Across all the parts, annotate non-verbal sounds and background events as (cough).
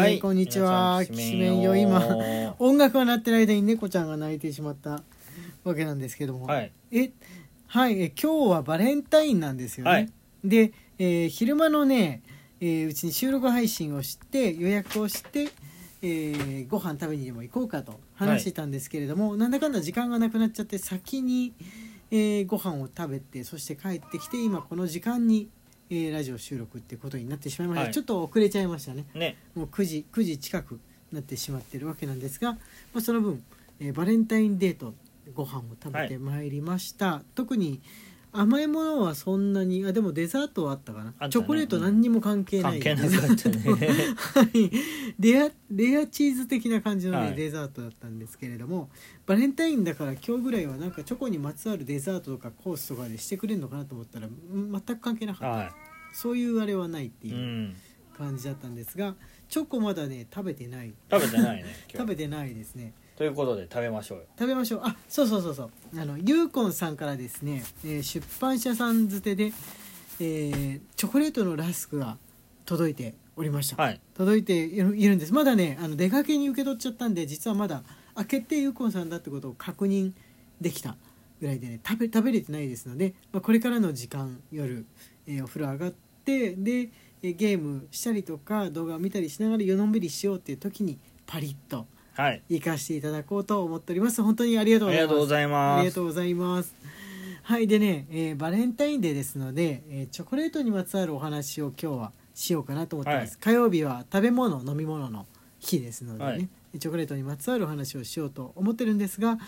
はい、こんにちは。きしめんよ、今、音楽が鳴ってる間に猫ちゃんが泣いてしまったわけなんですけども。はい。え、はい、え今日はバレンタインなんですよね。はいで、えー昼間のね、えーうちに収録配信をして、予約をして、えーご飯食べにでも行こうかと話してたんですけれども、なんだかんだ時間がなくなっちゃって、先に、えーご飯を食べて、そして帰ってきて、今この時間に、えーラジオ収録ってことになってしまいました。はいちょっと遅れちゃいましたね。ね。もう9時9時近くなってしまってるわけなんですが、まあ、その分、えーバレンタインデートご飯を食べてまいりました、特に甘いものはそんなにあでもデザートはあったかな。ね。チョコレート何にも関係ない、関係なかったね。は (laughs) いレアレアチーズ的な感じの、ねはい。デザートだったんですけれどもバレンタインだから今日ぐらいはなんかチョコにまつわるデザートとかコースとかでしてくれるのかなと思ったらうん全く関係なかった。は。そういうあれはないっていうう、ん。感じだったんですがチョコまだね食べてない。食べてないね。(laughs) 食べてないですねということで食べましょうよ。食べましょうあそうそうそうそうあのゆうこんさんからですね、えー出版社さんづてで、えーチョコレートのラスクが届いておりました、はい。届いているいるんですまだねあの出かけに受け取っちゃったんで実はまだ開けてゆうこんさんだってことを確認できたぐらいでね食べ食べれてないですので、まあ、これからの時間夜、えーお風呂上がってでえーゲームしたりとか動画を見たりしながら夜のんびりしようっていう時にパリッとはい。行かせていただこうと思っております。本当にありがとうあございます。りがとうございあます。りがとうございます。はい。でね、えーバレンタインデーですので、えーチョコレートにまつわるお話を今日はしようかなと思ってます、はい。火曜日は食べ物飲み物の日ですのでね、はい。チョコレートにまつわるお話をしようと思ってるんですが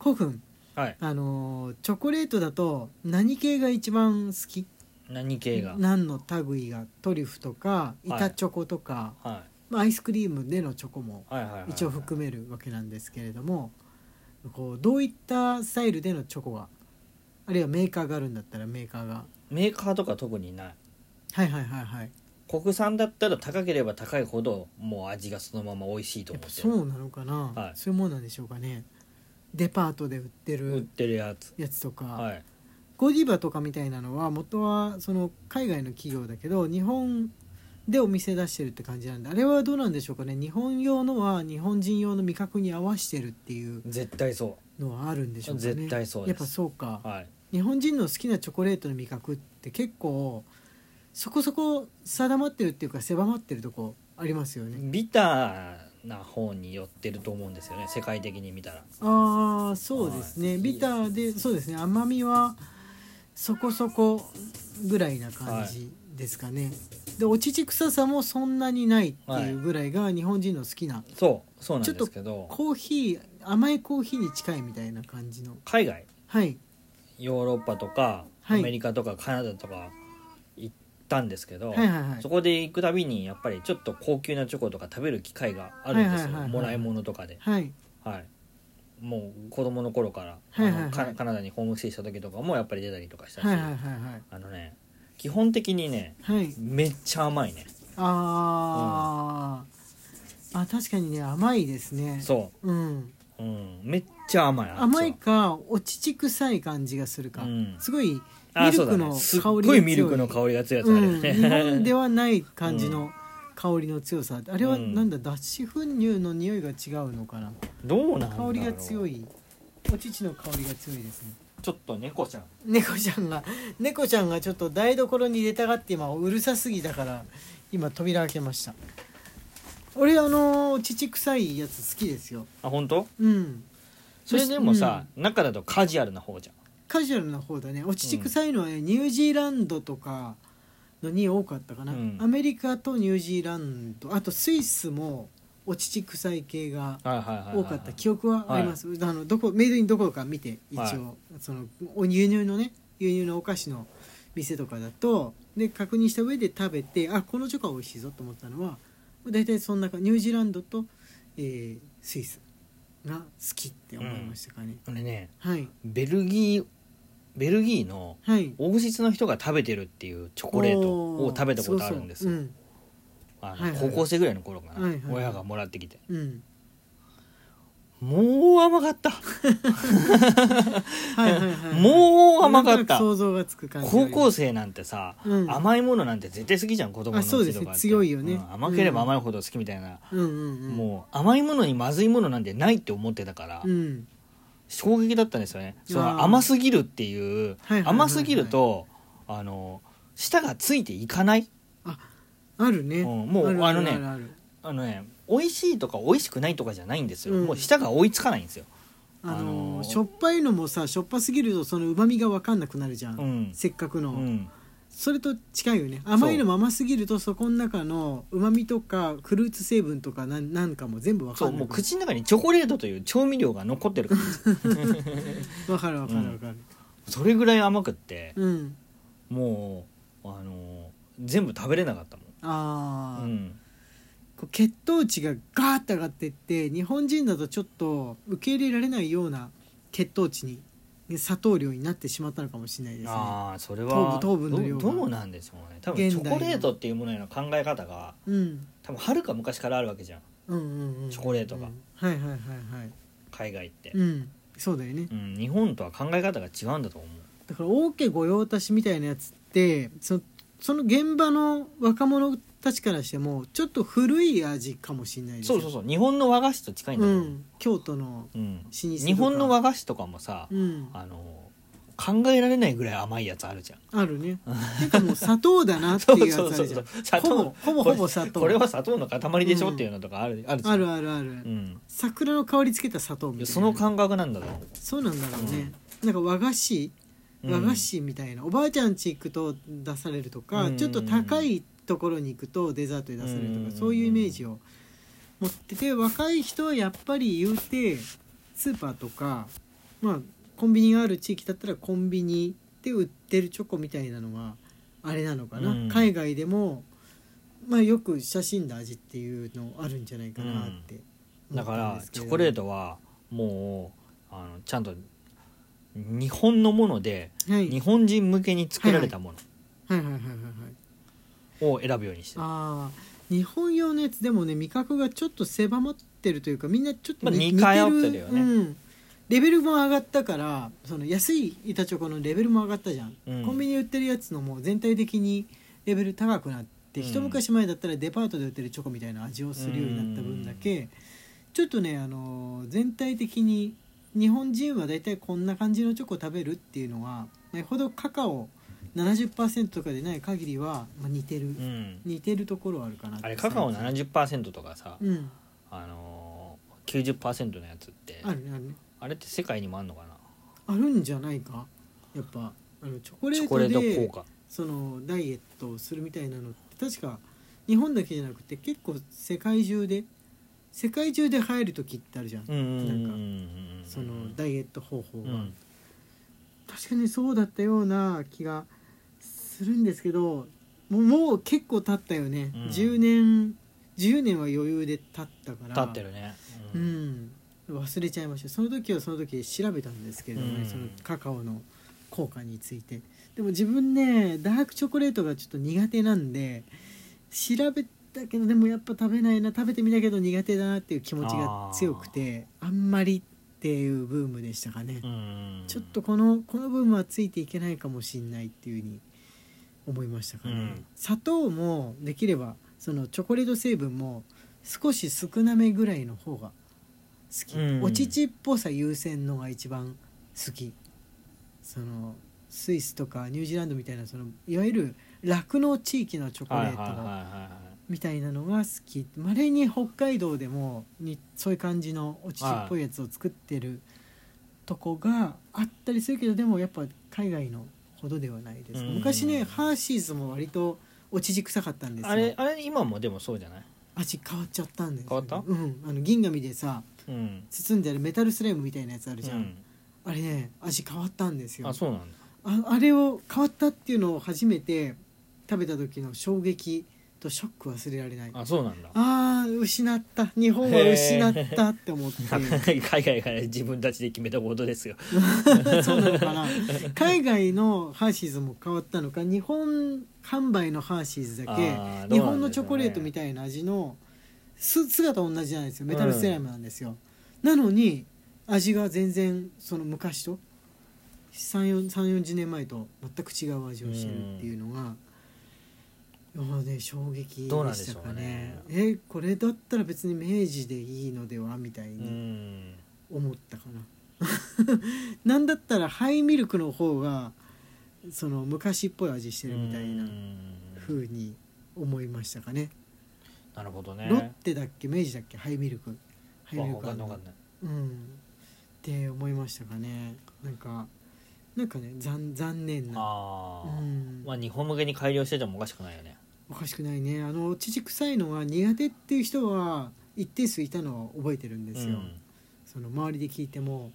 古墳はい。あのーチョコレートだと何系が一番好き？何系が？何の類が？トリュフとかはい板チョコとか、はまあ、アイスクリームでのチョコも。一応含めるわけなんですけれどもこうどういったスタイルでのチョコがあるいはメーカーがあるんだったらメーカーが。メーカーとか特にない。はいはいはいはい。国産だったら高ければ高いほどもう味がそのまま美味しいと思ってる。そうなのかな、はい。そういうもんなんでしょうかね。デパートで売って売っるてるやつ。やつとか、はい。ゴディバとかみたいなのは元はその海外の企業だけど日本でお店出してるって感じなんであれはどうなんでしょうかね。日本用のは日本人用の味覚に合わせてるっていう絶対そのはあるんでしょうかね。絶対そうです。やっぱそうか、うはい。日本人の好きなチョコレートの味覚って結構そこそこ定まってるっていうか狭まってるとこありますよね。ビターな方に寄ってると思うんですよね。世界的に見たら。ああそうですね、はい。ビターでそうですね。甘みはそこそこぐらいな感じですかね、でお乳臭さもそんなにないっていうぐらいが日本人の好きな、そうそうなんですけど。コーヒー甘いコーヒーに近いみたいな感じの。海外？はい。ヨーロッパとかアはい。メリカとかカナダとか行ったんですけど、はいはいはい。そこで行くたびにやっぱりちょっと高級なチョコとか食べる機会があるんですよ、はいはいはいはい。もらい物とかで、はい。はい、もう子供の頃から、はいはいはい。あのカカナダにホームステイした時とかもやっぱり出たりとかしたし、はいはいはい。あのね基本的にねはい。はいめっちゃ甘いね。あー、あ確かにね甘いですね、そう。ん、う、うん、めっちゃ甘い甘いかお乳臭い感じがするか、うん。すごいミルクの香りが強い。ごいミルクの香りが強いやつあるようん、ね、(laughs) 日本ではない感じの香りの強さ。あれはうん。なんだ脱脂粉乳の匂いが違うのかな。どうなん香りが強い。お乳の香りが強いですねちょっと猫ちゃん。猫ちゃんが猫ちゃんがちょっと台所に出たがって今うるさすぎたから今扉開けました。俺あの乳臭いやつ好きですよ。あ本当？うん。それでもさ、中だとカジュアルな方じゃん。カジュアルな方だね。お乳臭いのはね、ニュージーランドとかのに多かったかな、うん。アメリカとニュージーランド。あとスイスもお乳臭い系がはいはいはいはい多かった。記憶はあります、あのどこメイドインどころか見て一応、はい。そのお輸入のね輸入のお菓子の店とかだとで確認した上で食べてあこのチョコは美味しいぞと思ったのは大体そんなかニュージーランドと、えースイスが好きって思いましたかね、俺ねはい。ベルギーベルギーのはい。王室の人が食べてるっていうチョコレートを食べたことあるんですよ。そうそうあのはいはい高校生ぐらいの頃かな、はいはい親がもらってきて。うん、うんもう甘かった。はいもう甘かった。想像がつく感じ高校生なんてさ、うん。甘いものなんて絶対好きじゃん子供のうちとかってあそうですね。強いよね。うん。甘ければ甘いほど好きみたいな、もう甘いものにまずいものなんてないって思ってたから、うん。衝撃だったんですよね。その甘すぎるっていう、はいはいはいはい。甘すぎるとあの舌がついていかないあるね、うんもうるあのねあのね美味しいとか美味しくないとかじゃないんですよ、うん。もう舌が追いつかないんですよ。あのーあのーしょっぱいのもさしょっぱすぎるとその旨味が分かんなくなるじゃん、うん。せっかくの、うん。それと近いよね。甘いのも甘すぎるとそこの中の旨味とかフルーツ成分とかなんなんかも全部分そうもうかんなくなる口の中にチョコレートという調味料が残ってるから。(laughs) 分かる分かる分かる。それぐらい甘くってうん、もうあの全部食べれなかったああ、うん、こう血糖値がガーッて上がってって日本人だとちょっと受け入れられないような血糖値に砂糖量になってしまったのかもしれないですね。ああそれは糖分糖分の量が。どうなんでしょうね。多分チョコレートっていうものへの考え方がうん。多分はるか昔からあるわけじゃん。うんうんうんチョコレートが。はいはいはいはい。海外って、うん。そうだよね。うん、日本とは考え方が違うんだと思う。だから大家御用達みたいなやつってそその現場の若者たちからしてもちょっと古い味かもしれないですそうそうそう。日本の和菓子と近いんだうん。京都のうん老舗とか。日本の和菓子とかもさ、うん。あの考えられないぐらい甘いやつあるじゃん。あるね。(laughs) てかもう砂糖だなっていうやつあるじゃん。砂糖。ほぼほぼほぼ砂糖。これは砂糖の塊でしょうんっていうのとかある,、あるじゃん。あるあるある、うん。桜の香りつけた砂糖みたいな。その感覚なんだと思う。そうなんだろうね、なんか和菓子うん和菓子みたいな、おばあちゃん家行くと出されるとか、うん。ちょっと高いところに行くとデザートで出されるとか、うん。そういうイメージを持ってて若い人はやっぱり言うてスーパーとかまあコンビニがある地域だったらコンビニで売ってるチョコみたいなのがあれなのかな、うん。海外でも、まあ、よく親しんだ味っていうのあるんじゃないかなって思だかったんですけど。らチョコレートはもうあのちゃんと日本のものではい。日本人向けに作られたもはい。はいはいはいはいのを選ぶようにしてる、ああ日本用のやつでもね味覚がちょっと狭まってるというかみんなちょっとまあに似通ってるよね。うん、レベルも上がったからその安い板チョコのレベルも上がったじゃん、うん。コンビニで売ってるやつのも全体的にレベル高くなって、うん一昔前だったらデパートで売ってるチョコみたいな味をするようになった分だけ、ちょっとねあの全体的に日本人は大体こんな感じのチョコ食べるっていうのはよほどカカオ70%とかでない限りは、まあ、似てる、うん、似てるところはあるかなって。あれカカオ70%とかさ、うん。あのー、90%のやつってあるねあるね。あれって世界にもあんのかな？あるんじゃないか？やっぱあのチョコレートで効果。そのダイエットをするみたいなのって確か日本だけじゃなくて結構世界中で世界中で流行る時ってあるじゃん、なんかうんそのダイエット方法が、うん。確かにそうだったような気がするんですけどもう結構経ったよね、うん。10年10年は余裕で経ったから。立ってるね、ううん。ん、忘れちゃいました。その時はその時で調べたんですけれどもね、うん。そのカカオの効果について。でも自分ねダークチョコレートがちょっと苦手なんで調べたけどでもやっぱ食べないな食べてみたけど苦手だなっていう気持ちが強くてあんまりっていうブームでしたかね、うん。ちょっとこのこのブームはついていけないかもしれないっていうふうに思いましたかね、うん。砂糖もできればそのチョコレート成分も少し少なめぐらいの方が好き、うん。お乳っぽさ優先のが一番好き。そのスイスとかニュージーランドみたいなそのいわゆる酪農地域のチョコレート。はみたいなのが好き。まれに北海道でもにそういう感じのお乳っぽいやつを作ってるとこがあったりするけどでもやっぱ海外のほどではないです。うん。昔ねハーシーズも割とお乳臭かったんですよ。いあれあれ今もでもそうじゃない？味変わっちゃったんですよ。変わった？うん。あの銀紙でさうん。包んであるメタルスライムみたいなやつあるじゃん。あれね味変わったんですよ。あそうなんだ。ああれを変わったっていうのを初めて食べた時の衝撃とショック忘れられない。あそうなんだ。あー失った。日本は失ったって思って。(laughs) 海外が自分たちで決めたことですよ。(laughs) そうなのかな。海外のハーシーズも変わったのか。日本販売のハーシーズだけね。日本のチョコレートみたいな味のす姿同じじゃないですよ。メタルスライムなんですよ、なのに味が全然その昔と3 4 3 4 0年前と全く違う味をしてるっていうのが、もうね衝撃でどうなんでしたかね。うねえこれだったら別に明治でいいのではみたいうにん。思ったかな。(laughs) なんだったらハイミルクの方がその昔っぽい味してるみたいなうん。風に思いましたかね。なるほどね。ロッテだっけ？明治だっけ？ハイミルク。ハイミルわクかんないわかんないうん。って思いましたかね。なんかなんかね残残念な。ああ、うん。まあ日本向けに改良しててもおかしくないよねおかしくないね。あの乳臭いのが苦手っていう人は一定数いたのは覚えてるんですよ、その周りで聞いても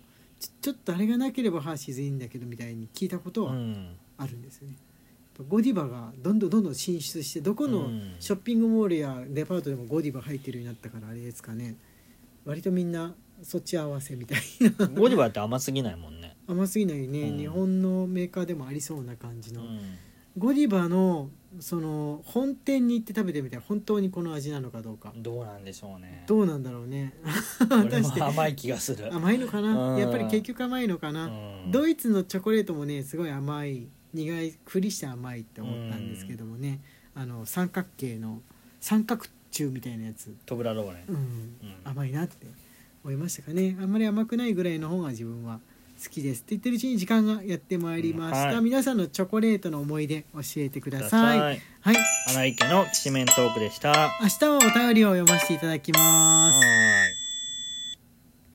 ちょっとあれがなければハーシーズいいんだけどみたいに聞いたことはうんうん。あるんですよね、やっぱゴディバがどんどんどんどん進出してどこのうん。ショッピングモールやデパートでもゴディバ入ってるようになったからあれですかね。割とみんなそっち合わせみたいな。ゴディバって甘すぎないもんね、甘すぎないね、うん。日本のメーカーでもありそうな感じの、うん、ゴディバのその本店に行って食べてみたら本当にこの味なのかどうか。どうなんでしょうね。どうなんだろうね。俺 (laughs) 果たして。も甘い気がする、甘いのかな？うん。やっぱり結局甘いのかな、うん。ドイツのチョコレートもねすごい甘い。苦いふりして甘いって思ったんですけどもね、あの三角形の三角柱みたいなやつ、トブラローね。うん。うん。甘いなって思いましたかね。あんまり甘くないぐらいの方が自分は好きですって言ってるうちに時間がやってまいりました、うんはい。皆さんのチョコレートの思い出教えてください。はい。穴井家のきしめんトークでした。は明日はお便りを読ませていただきます